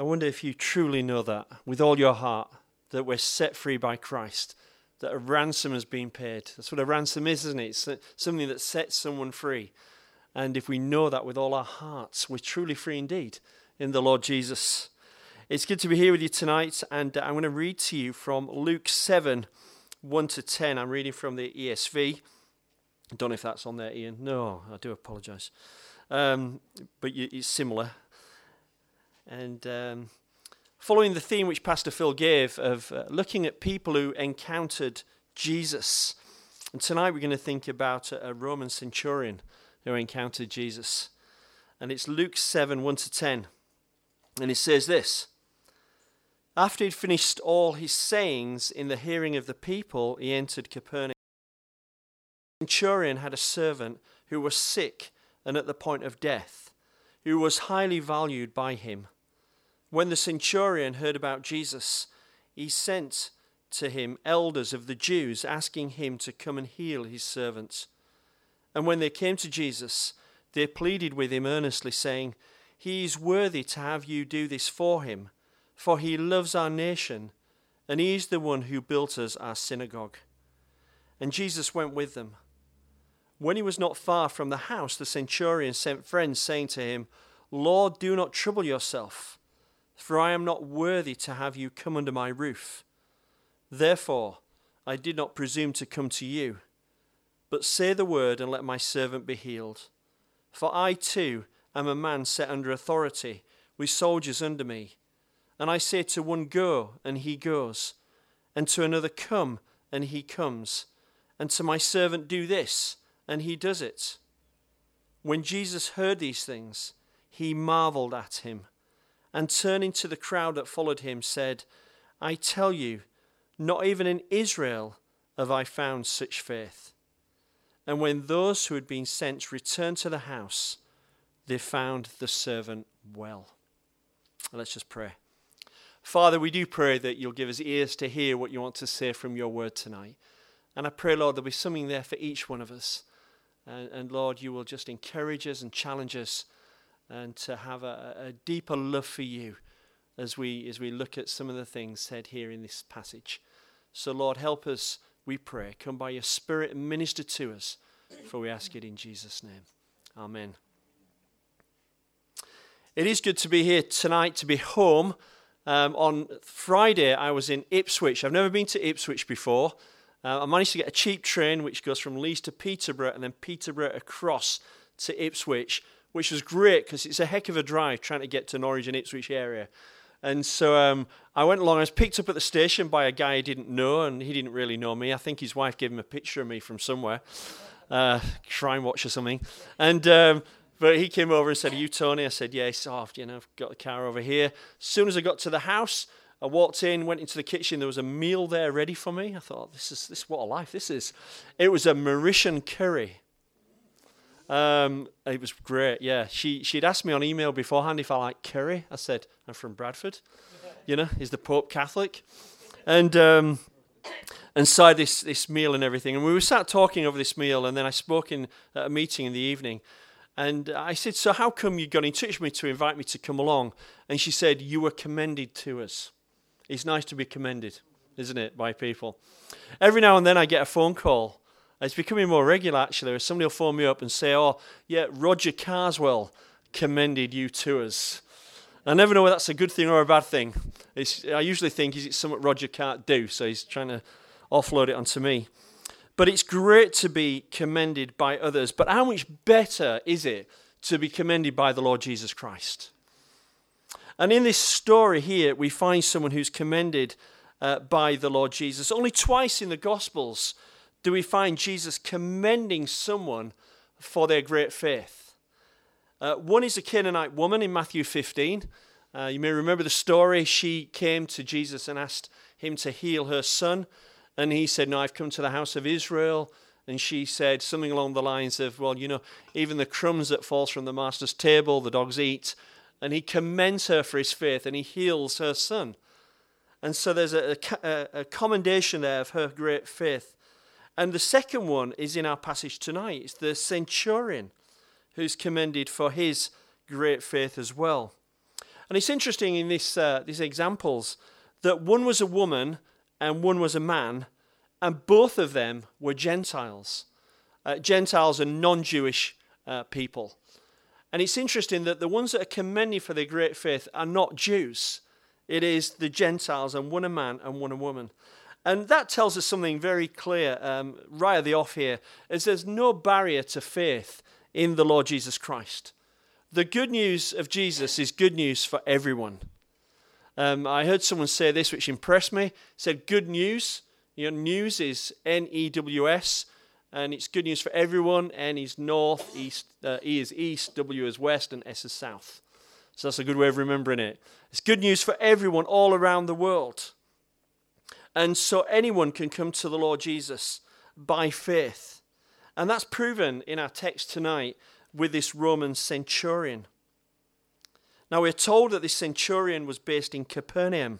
I wonder if you truly know that with all your heart, that we're set free by Christ, that a ransom has been paid. That's what a ransom is, isn't it? It's something that sets someone free. And if we know that with all our hearts, we're truly free indeed in the Lord Jesus. It's good to be here with you tonight, and I'm going to read to you from Luke 7 1 to 10. I'm reading from the ESV. I don't know if that's on there, Ian. No, I do apologize. Um, but it's similar. And um, following the theme which Pastor Phil gave of uh, looking at people who encountered Jesus. And tonight we're going to think about a, a Roman centurion who encountered Jesus. And it's Luke 7 1 to 10. And it says this After he'd finished all his sayings in the hearing of the people, he entered Capernaum. The centurion had a servant who was sick and at the point of death, who was highly valued by him. When the centurion heard about Jesus, he sent to him elders of the Jews, asking him to come and heal his servant. And when they came to Jesus, they pleaded with him earnestly, saying, He is worthy to have you do this for him, for he loves our nation, and he is the one who built us our synagogue. And Jesus went with them. When he was not far from the house, the centurion sent friends, saying to him, Lord, do not trouble yourself, for I am not worthy to have you come under my roof. Therefore, I did not presume to come to you, but say the word and let my servant be healed. For I too am a man set under authority, with soldiers under me. And I say to one, Go, and he goes, and to another, Come, and he comes, and to my servant, Do this and he does it. When Jesus heard these things, he marveled at him, and turning to the crowd that followed him, said, I tell you, not even in Israel have I found such faith. And when those who had been sent returned to the house, they found the servant well. Let's just pray. Father, we do pray that you'll give us ears to hear what you want to say from your word tonight. And I pray, Lord, there'll be something there for each one of us. And, and Lord, you will just encourage us and challenge us and to have a, a deeper love for you as we, as we look at some of the things said here in this passage. So, Lord, help us, we pray. Come by your Spirit and minister to us, for we ask it in Jesus' name. Amen. It is good to be here tonight, to be home. Um, on Friday, I was in Ipswich. I've never been to Ipswich before. Uh, I managed to get a cheap train which goes from Leeds to Peterborough and then Peterborough across to Ipswich, which was great because it's a heck of a drive trying to get to Norwich and Ipswich area. And so um, I went along. I was picked up at the station by a guy I didn't know, and he didn't really know me. I think his wife gave him a picture of me from somewhere, uh, Shrine Watch or something. And um, but he came over and said, "Are you Tony?" I said, "Yes." Yeah, you know, I've got the car over here. As soon as I got to the house, I walked in, went into the kitchen. There was a meal there ready for me. I thought, this is this what a life this is. It was a Mauritian curry. Um, it was great. Yeah, she she'd asked me on email beforehand if I like curry. I said I'm from Bradford. You know, is the Pope Catholic? And um, so this this meal and everything. And we were sat talking over this meal, and then I spoke in at a meeting in the evening. And I said, So, how come you got in touch with me to invite me to come along? And she said, You were commended to us. It's nice to be commended, isn't it, by people? Every now and then I get a phone call. It's becoming more regular, actually, somebody will phone me up and say, Oh, yeah, Roger Carswell commended you to us. I never know whether that's a good thing or a bad thing. It's, I usually think, is it something Roger can't do? So he's trying to offload it onto me. But it's great to be commended by others. But how much better is it to be commended by the Lord Jesus Christ? And in this story here, we find someone who's commended uh, by the Lord Jesus. Only twice in the Gospels do we find Jesus commending someone for their great faith. Uh, one is a Canaanite woman in Matthew 15. Uh, you may remember the story. She came to Jesus and asked him to heal her son. And he said, No, I've come to the house of Israel. And she said something along the lines of, Well, you know, even the crumbs that falls from the master's table, the dogs eat and he commends her for his faith and he heals her son. And so there's a, a, a, commendation there of her great faith. And the second one is in our passage tonight. It's the centurion who's commended for his great faith as well. And it's interesting in this, uh, these examples that one was a woman and one was a man, and both of them were Gentiles. Uh, Gentiles are non Jewish uh, people. And it's interesting that the ones that are commended for their great faith are not Jews. It is the Gentiles, and one a man and one a woman. And that tells us something very clear um, right at the off here, is there's no barrier to faith in the Lord Jesus Christ. The good news of Jesus is good news for everyone. Um, I heard someone say this, which impressed me. Said, "Good news." You know, news is N E W S, and it's good news for everyone. N is north, east, uh, E is east, W is west, and S is south. So that's a good way of remembering it. It's good news for everyone all around the world. And so anyone can come to the Lord Jesus by faith. And that's proven in our text tonight with this Roman centurion. Now, we're told that this centurion was based in Capernaum.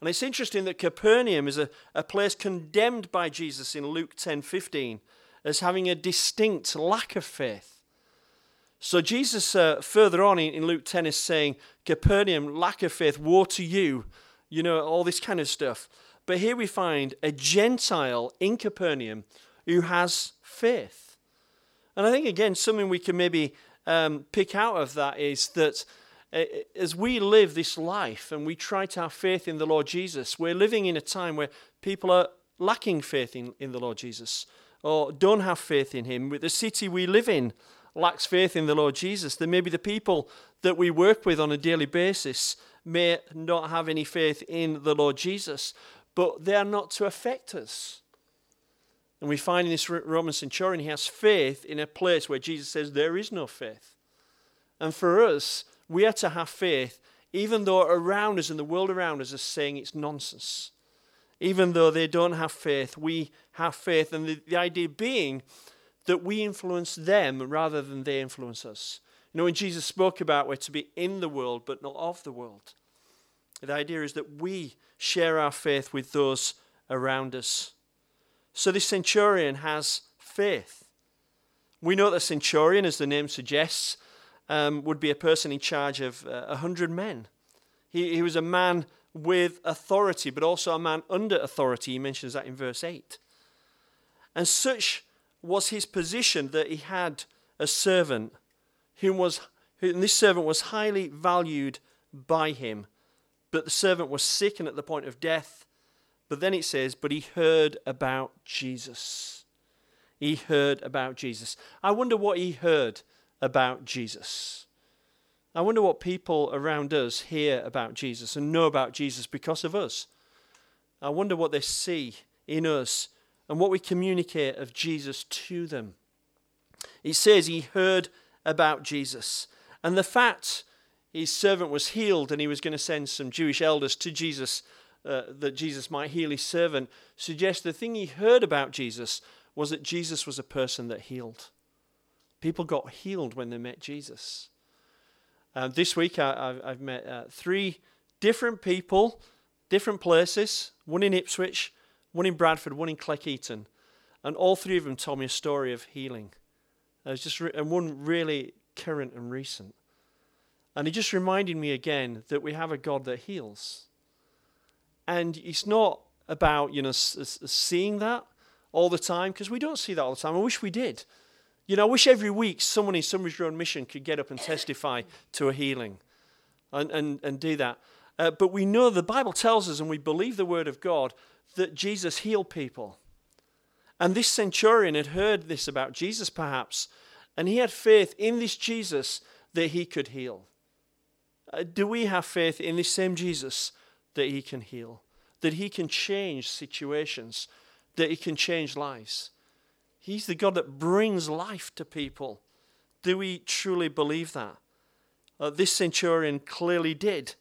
And it's interesting that Capernaum is a, a place condemned by Jesus in Luke 10 15 as having a distinct lack of faith. So, Jesus, uh, further on in, in Luke 10, is saying, Capernaum, lack of faith, woe to you, you know, all this kind of stuff. But here we find a Gentile in Capernaum who has faith. And I think, again, something we can maybe um, pick out of that is that as we live this life and we try to have faith in the Lord Jesus, we're living in a time where people are lacking faith in, in the Lord Jesus or don't have faith in Him. The city we live in lacks faith in the Lord Jesus. Then maybe the people that we work with on a daily basis may not have any faith in the Lord Jesus, but they are not to affect us. And we find in this Roman centurion, he has faith in a place where Jesus says there is no faith. And for us, we are to have faith even though around us and the world around us are saying it's nonsense. Even though they don't have faith, we have faith. And the, the idea being that we influence them rather than they influence us. You know, when Jesus spoke about we're to be in the world but not of the world, the idea is that we share our faith with those around us. So this centurion has faith. We know that centurion, as the name suggests, um, would be a person in charge of uh, a uh, hundred men. He, he was a man with authority, but also a man under authority. He mentions that in verse 8. And such was his position that he had a servant whom was and this servant was highly valued by him but the servant was sick and at the point of death but then it says but he heard about jesus he heard about jesus i wonder what he heard about jesus i wonder what people around us hear about jesus and know about jesus because of us i wonder what they see in us and what we communicate of Jesus to them. He says he heard about Jesus. And the fact his servant was healed and he was going to send some Jewish elders to Jesus uh, that Jesus might heal his servant suggests the thing he heard about Jesus was that Jesus was a person that healed. People got healed when they met Jesus. Uh, this week I, have met uh, three different people, different places, one in Ipswich, one in Bradford, one in Cleckheaton. And all three of them told me a story of healing. It was just re- and one really current and recent. And it just reminded me again that we have a God that heals. And it's not about, you know, s- s- seeing that all the time, because we don't see that all the time. I wish we did. You know, I wish every week someone in Sunbridge Road Mission could get up and testify to a healing and, and, and do that. Uh, but we know the Bible tells us, and we believe the Word of God, that Jesus healed people. And this centurion had heard this about Jesus, perhaps, and he had faith in this Jesus that he could heal. Uh, do we have faith in this same Jesus that he can heal? That he can change situations? That he can change lives? He's the God that brings life to people. Do we truly believe that? Uh, this centurion clearly did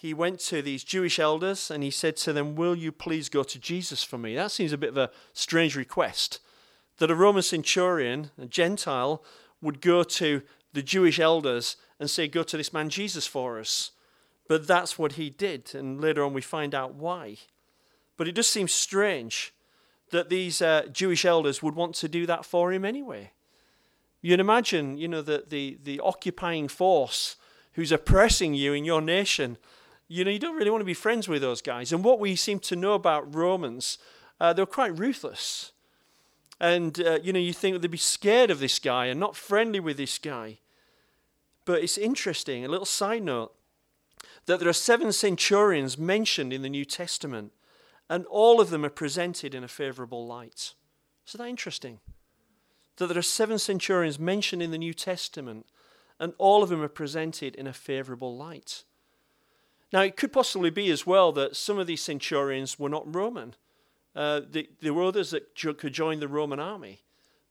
he went to these Jewish elders and he said to them, Will you please go to Jesus for me? That seems a bit of a strange request. That a Roman centurion, a Gentile, would go to the Jewish elders and say, Go to this man Jesus for us. But that's what he did, and later on we find out why. But it does seem strange that these uh, Jewish elders would want to do that for him anyway. You'd imagine, you know, that the, the occupying force who's oppressing you in your nation, you know, you don't really want to be friends with those guys. And what we seem to know about Romans, uh, they're quite ruthless. And, uh, you know, you think they'd be scared of this guy and not friendly with this guy. But it's interesting, a little side note, that there are seven centurions mentioned in the New Testament, and all of them are presented in a favorable light. Isn't that interesting? That there are seven centurions mentioned in the New Testament, and all of them are presented in a favorable light. Now, it could possibly be as well that some of these centurions were not Roman. Uh, the, there were others that could join the Roman army,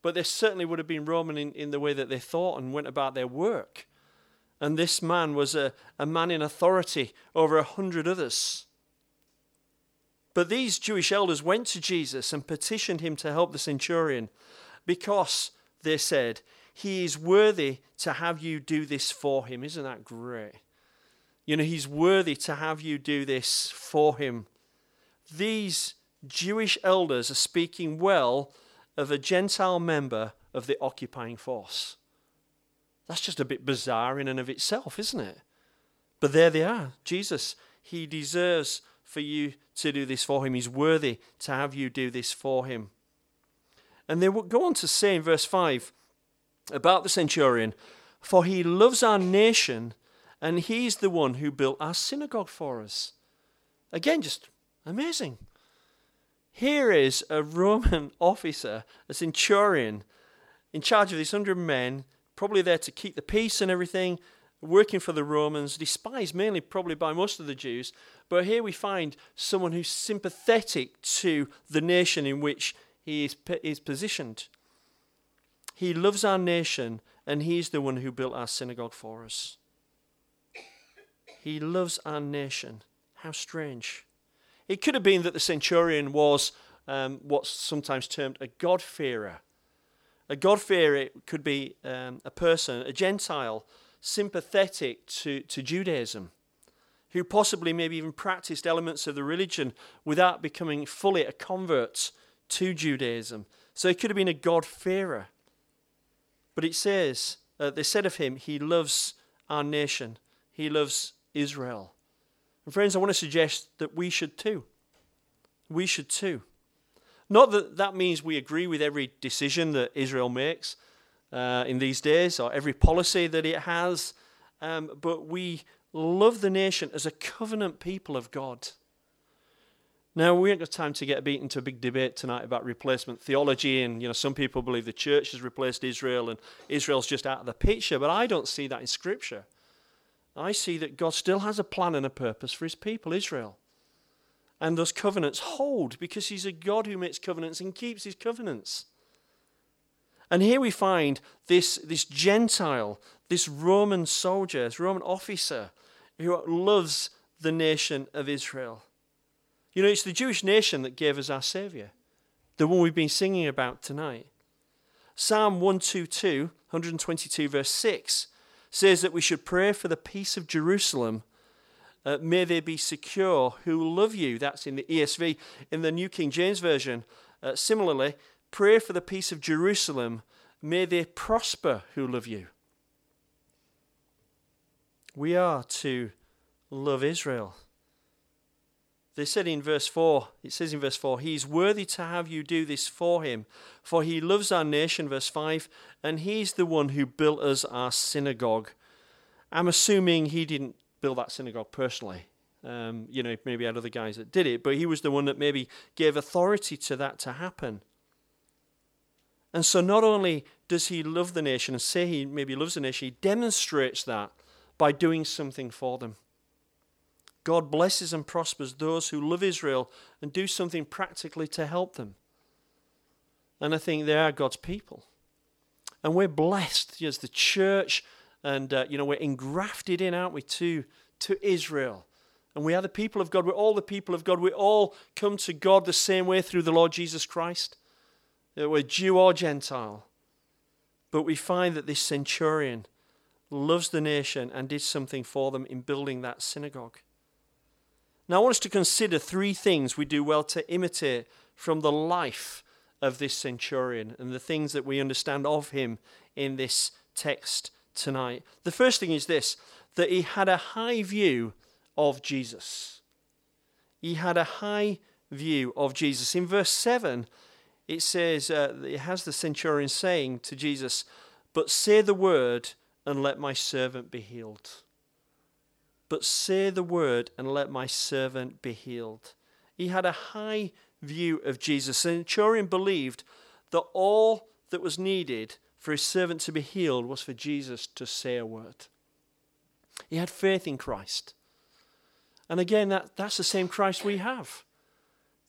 but they certainly would have been Roman in, in the way that they thought and went about their work. And this man was a, a man in authority over a hundred others. But these Jewish elders went to Jesus and petitioned him to help the centurion because, they said, he is worthy to have you do this for him. Isn't that great? You know, he's worthy to have you do this for him. These Jewish elders are speaking well of a Gentile member of the occupying force. That's just a bit bizarre in and of itself, isn't it? But there they are. Jesus, he deserves for you to do this for him. He's worthy to have you do this for him. And they would go on to say in verse 5 about the centurion, For he loves our nation and he's the one who built our synagogue for us. Again, just amazing. Here is a Roman officer, a centurion, in charge of these hundred men, probably there to keep the peace and everything, working for the Romans, despised mainly probably by most of the Jews. But here we find someone who's sympathetic to the nation in which he is, is positioned. He loves our nation, and he's the one who built our synagogue for us. He loves our nation. How strange. It could have been that the centurion was um, what's sometimes termed a God-fearer. A God-fearer could be um, a person, a Gentile, sympathetic to, to Judaism, who possibly maybe even practiced elements of the religion without becoming fully a convert to Judaism. So he could have been a God-fearer. But it says, uh, they said of him, he loves our nation. He loves Israel. And friends, I want to suggest that we should too. We should too. Not that that means we agree with every decision that Israel makes uh, in these days or every policy that it has, um, but we love the nation as a covenant people of God. Now, we ain't got time to get beat into a big debate tonight about replacement theology, and you know some people believe the church has replaced Israel and Israel's just out of the picture, but I don't see that in Scripture. I see that God still has a plan and a purpose for his people, Israel. And those covenants hold because he's a God who makes covenants and keeps his covenants. And here we find this, this Gentile, this Roman soldier, this Roman officer who loves the nation of Israel. You know, it's the Jewish nation that gave us our Savior, the one we've been singing about tonight. Psalm 122, 122, verse 6 says that we should pray for the peace of Jerusalem. Uh, may they be secure who love you. That's in the ESV. In the New King James Version, uh, similarly, pray for the peace of Jerusalem. May they prosper who love you. We are to love Israel. They said in verse 4, it says in verse 4, He is worthy to have you do this for him, for he loves our nation, verse 5, and he's the one who built us our synagogue. I'm assuming he didn't build that synagogue personally. Um, you know, maybe had other guys that did it, but he was the one that maybe gave authority to that to happen. And so not only does he love the nation and say he maybe loves the nation, he demonstrates that by doing something for them. God blesses and prospers those who love Israel and do something practically to help them. And I think they are God's people. And we're blessed as the church, and uh, you know, we're engrafted in, aren't we, to, to Israel. And we are the people of God. We're all the people of God. We all come to God the same way through the Lord Jesus Christ. We're Jew or Gentile. But we find that this centurion loves the nation and did something for them in building that synagogue. Now, I want us to consider three things we do well to imitate from the life of this centurion and the things that we understand of him in this text tonight. The first thing is this that he had a high view of Jesus. He had a high view of Jesus. In verse 7, it says, uh, it has the centurion saying to Jesus, But say the word and let my servant be healed. But say the word and let my servant be healed. He had a high view of Jesus. The centurion believed that all that was needed for his servant to be healed was for Jesus to say a word. He had faith in Christ. And again, that, that's the same Christ we have.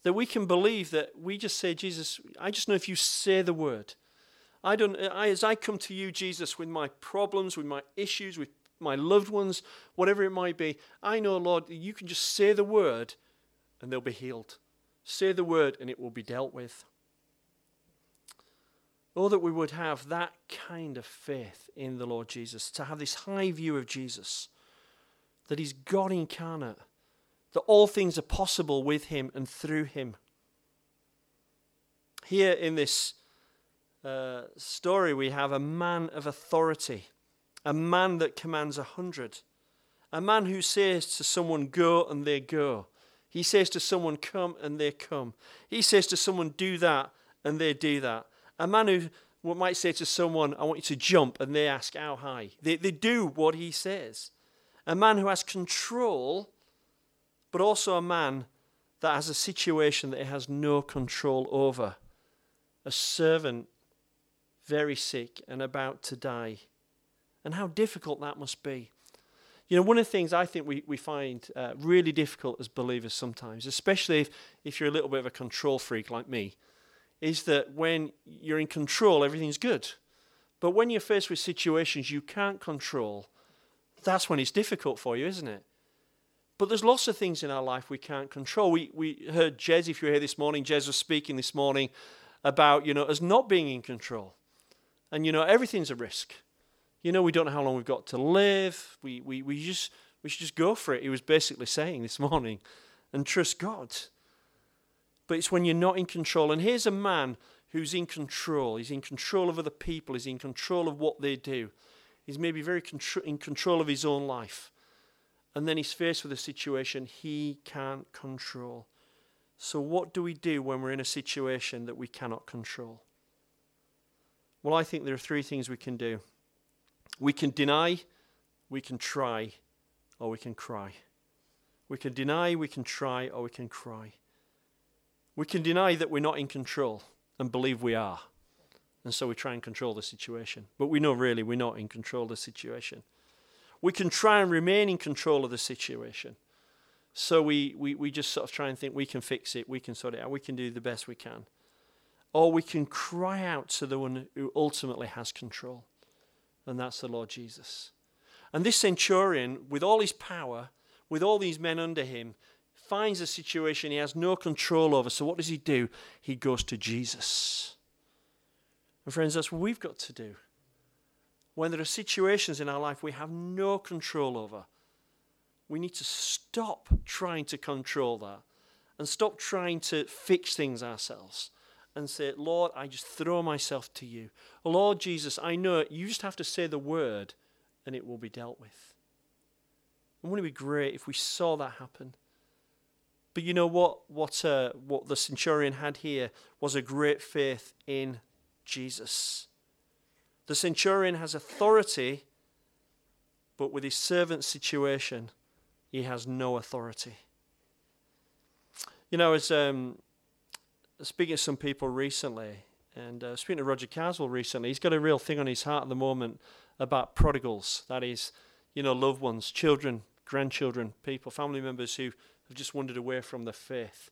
That we can believe that we just say, Jesus, I just know if you say the word. I don't, I, as I come to you, Jesus, with my problems, with my issues, with my loved ones, whatever it might be, I know, Lord, you can just say the word and they'll be healed. Say the word and it will be dealt with. Oh, that we would have that kind of faith in the Lord Jesus, to have this high view of Jesus, that He's God incarnate, that all things are possible with Him and through Him. Here in this uh, story, we have a man of authority, a man that commands a hundred, a man who says to someone, Go, and they go. He says to someone, Come, and they come. He says to someone, Do that, and they do that. A man who might say to someone, I want you to jump, and they ask, How high? They, they do what he says. A man who has control, but also a man that has a situation that he has no control over. A servant, very sick and about to die. And how difficult that must be. You know, one of the things I think we, we find uh, really difficult as believers sometimes, especially if, if you're a little bit of a control freak like me, is that when you're in control, everything's good. But when you're faced with situations you can't control, that's when it's difficult for you, isn't it? But there's lots of things in our life we can't control. We, we heard Jez, if you were here this morning, Jez was speaking this morning about, you know, us not being in control. And, you know, everything's a risk. You know, we don't know how long we've got to live. We, we, we, just, we should just go for it, he was basically saying this morning, and trust God but it's when you're not in control. And here's a man who's in control. He's in control of other people, he's in control of what they do. He's maybe very contr- in control of his own life. And then he's faced with a situation he can't control. So, what do we do when we're in a situation that we cannot control? Well, I think there are three things we can do we can deny, we can try, or we can cry. We can deny, we can try, or we can cry. We can deny that we're not in control and believe we are. And so we try and control the situation. But we know really we're not in control of the situation. We can try and remain in control of the situation. So we, we, we just sort of try and think we can fix it, we can sort it out, we can do the best we can. Or we can cry out to the one who ultimately has control, and that's the Lord Jesus. And this centurion, with all his power, with all these men under him, finds a situation he has no control over. So, what does he do? He goes to Jesus. And, friends, that's what we've got to do. When there are situations in our life we have no control over, we need to stop trying to control that and stop trying to fix things ourselves and say, Lord, I just throw myself to you. Lord Jesus, I know it. You just have to say the word and it will be dealt with. And wouldn't it be great if we saw that happen? But you know what? What, uh, what the centurion had here was a great faith in Jesus. The centurion has authority, but with his servant situation, he has no authority. You know, as um, speaking to some people recently, and uh, speaking to Roger Carswell recently, he's got a real thing on his heart at the moment about prodigals. That is, you know, loved ones, children, grandchildren, people, family members who have just wandered away from the faith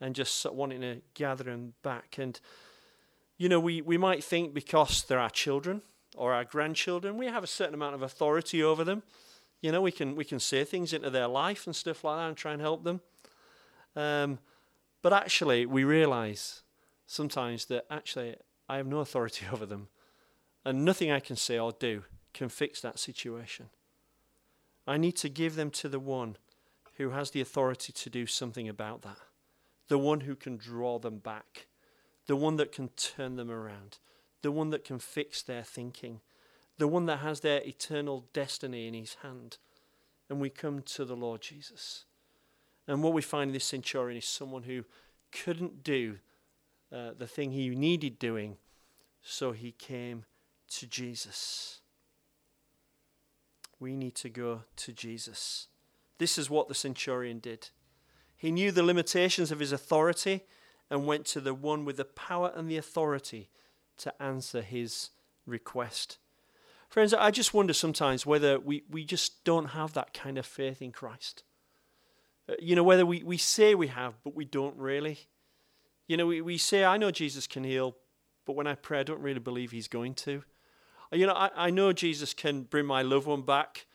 and just wanting to gather them back. And, you know, we, we might think because they're our children or our grandchildren, we have a certain amount of authority over them. You know, we can, we can say things into their life and stuff like that and try and help them. Um, but actually, we realize sometimes that actually I have no authority over them. And nothing I can say or do can fix that situation. I need to give them to the one who has the authority to do something about that, the one who can draw them back, the one that can turn them around, the one that can fix their thinking, the one that has their eternal destiny in his hand. and we come to the Lord Jesus. And what we find in this centurion is someone who couldn't do uh, the thing he needed doing, so he came to Jesus. We need to go to Jesus. This is what the centurion did. He knew the limitations of his authority and went to the one with the power and the authority to answer his request. Friends, I just wonder sometimes whether we, we just don't have that kind of faith in Christ. Uh, you know, whether we, we say we have, but we don't really. You know, we, we say, I know Jesus can heal, but when I pray, I don't really believe he's going to. Uh, you know, I, I know Jesus can bring my loved one back,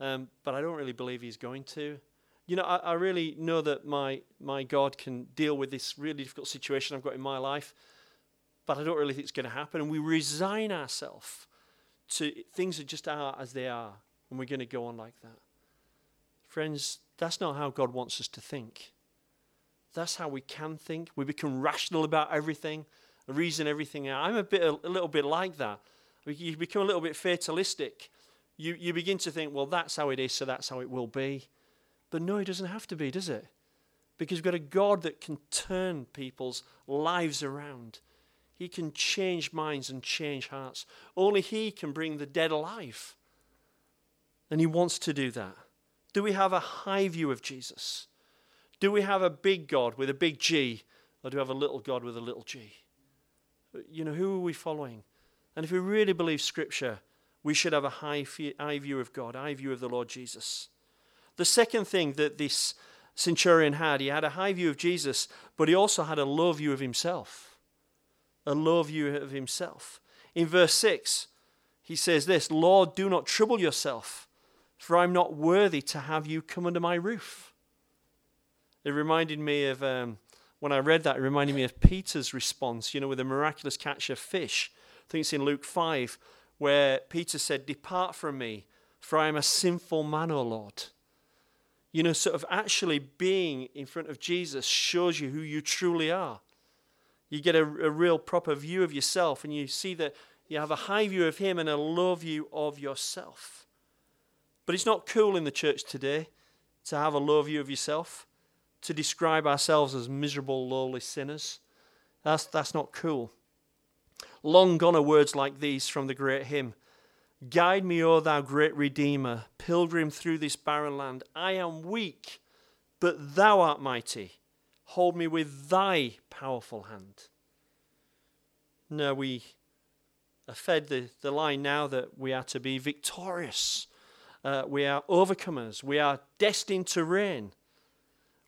um, but I don't really believe he's going to. You know, I, I really know that my, my God can deal with this really difficult situation I've got in my life, but I don't really think it's going to happen. And we resign ourselves to things that just are as they are, and we're going to go on like that. Friends, that's not how God wants us to think. That's how we can think. We become rational about everything, reason everything out. I'm a bit, a little bit like that. You become a little bit fatalistic. You, you begin to think, well, that's how it is, so that's how it will be. But no, it doesn't have to be, does it? Because we've got a God that can turn people's lives around. He can change minds and change hearts. Only He can bring the dead alive. And He wants to do that. Do we have a high view of Jesus? Do we have a big God with a big G, or do we have a little God with a little g? You know, who are we following? And if we really believe Scripture, we should have a high, high view of God, high view of the Lord Jesus. The second thing that this centurion had, he had a high view of Jesus, but he also had a low view of himself. A low view of himself. In verse 6, he says this Lord, do not trouble yourself, for I'm not worthy to have you come under my roof. It reminded me of, um, when I read that, it reminded me of Peter's response, you know, with a miraculous catch of fish. I think it's in Luke 5, where Peter said, Depart from me, for I am a sinful man, O Lord. You know, sort of actually being in front of Jesus shows you who you truly are. You get a, a real proper view of yourself, and you see that you have a high view of Him and a low view of yourself. But it's not cool in the church today to have a low view of yourself, to describe ourselves as miserable, lowly sinners. That's, that's not cool. Long gone are words like these from the great hymn Guide me, O thou great Redeemer, pilgrim through this barren land. I am weak, but thou art mighty. Hold me with thy powerful hand. No, we are fed the, the line now that we are to be victorious. Uh, we are overcomers. We are destined to reign.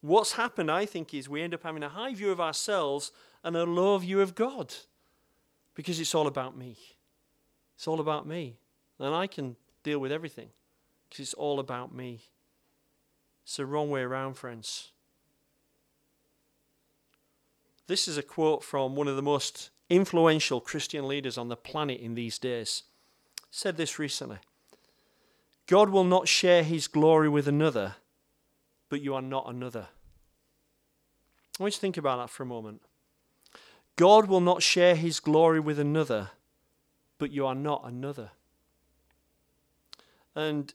What's happened, I think, is we end up having a high view of ourselves and a low view of God because it's all about me. It's all about me. And I can deal with everything because it's all about me. It's the wrong way around, friends. This is a quote from one of the most influential Christian leaders on the planet in these days. Said this recently God will not share his glory with another, but you are not another. I want you to think about that for a moment. God will not share his glory with another, but you are not another. And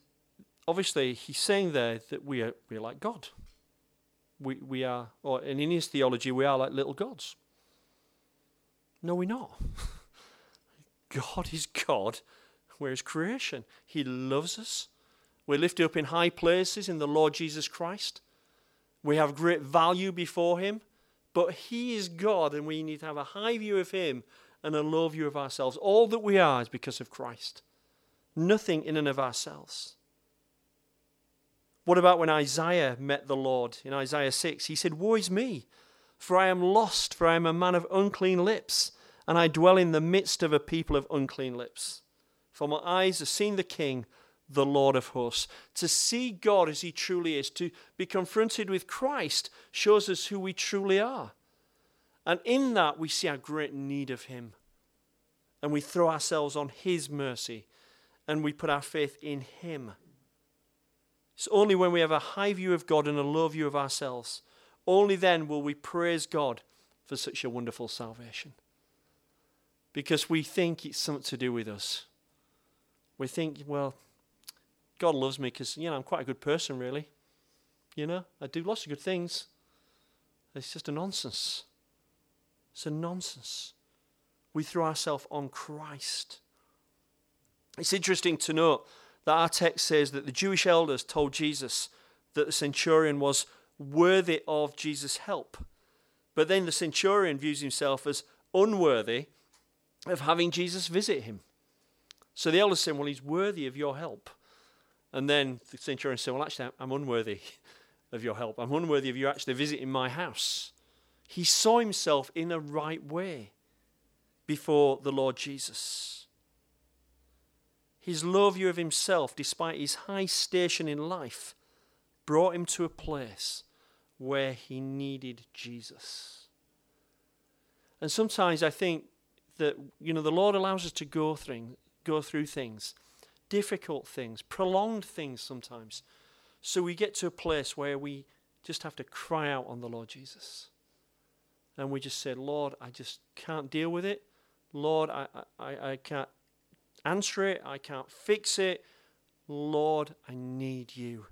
obviously, he's saying there that we are, we are like God. We, we are, or in his theology, we are like little gods. No, we're not. God is God. We're his creation. He loves us. We're lifted up in high places in the Lord Jesus Christ. We have great value before him. But He is God, and we need to have a high view of Him and a low view of ourselves. All that we are is because of Christ, nothing in and of ourselves. What about when Isaiah met the Lord in Isaiah 6? He said, Woe is me, for I am lost, for I am a man of unclean lips, and I dwell in the midst of a people of unclean lips. For my eyes have seen the King, the Lord of hosts. To see God as He truly is, to be confronted with Christ, shows us who we truly are. And in that, we see our great need of Him. And we throw ourselves on His mercy and we put our faith in Him. It's only when we have a high view of God and a low view of ourselves, only then will we praise God for such a wonderful salvation. Because we think it's something to do with us. We think, well, God loves me because, you know, I'm quite a good person, really. You know, I do lots of good things. It's just a nonsense. It's a nonsense. We throw ourselves on Christ. It's interesting to note that our text says that the Jewish elders told Jesus that the centurion was worthy of Jesus' help. But then the centurion views himself as unworthy of having Jesus visit him. So the elders say, Well, he's worthy of your help. And then the centurion said, Well, actually, I'm unworthy of your help. I'm unworthy of you actually visiting my house. He saw himself in a right way before the Lord Jesus. His low view of himself, despite his high station in life, brought him to a place where he needed Jesus. And sometimes I think that you know the Lord allows us to go through go through things, difficult things, prolonged things sometimes. So we get to a place where we just have to cry out on the Lord Jesus. And we just say, Lord, I just can't deal with it. Lord, I, I, I can't answer it. I can't fix it. Lord, I need you.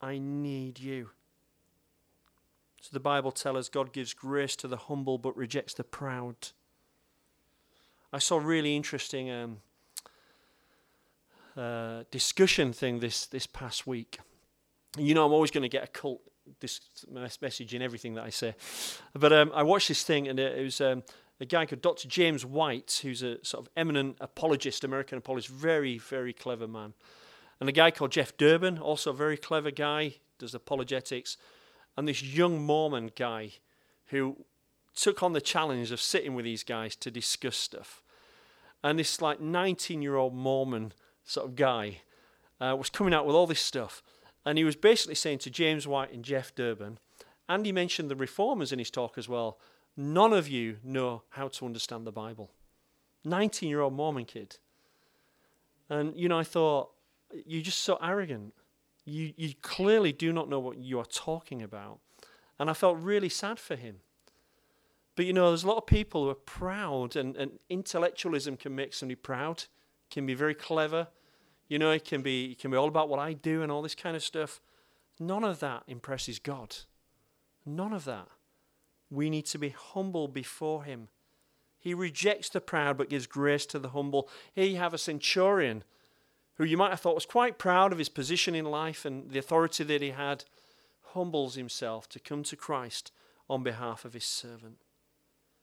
I need you. So the Bible tells us God gives grace to the humble but rejects the proud. I saw a really interesting um, uh, discussion thing this, this past week. You know, I'm always going to get a cult this message in everything that I say. But um, I watched this thing, and it was um, a guy called Dr. James White, who's a sort of eminent apologist, American apologist, very, very clever man. And a guy called Jeff Durbin, also a very clever guy, does apologetics. And this young Mormon guy who took on the challenge of sitting with these guys to discuss stuff. And this like 19 year old Mormon sort of guy uh, was coming out with all this stuff. And he was basically saying to James White and Jeff Durbin, and he mentioned the reformers in his talk as well, none of you know how to understand the Bible. 19 year old Mormon kid. And, you know, I thought, you're just so arrogant. You, you clearly do not know what you are talking about. And I felt really sad for him. But, you know, there's a lot of people who are proud, and, and intellectualism can make somebody proud, can be very clever, you know, it can be it can be all about what I do and all this kind of stuff. None of that impresses God. None of that. We need to be humble before him. He rejects the proud but gives grace to the humble. Here you have a centurion who you might have thought was quite proud of his position in life and the authority that he had, humbles himself to come to Christ on behalf of his servant.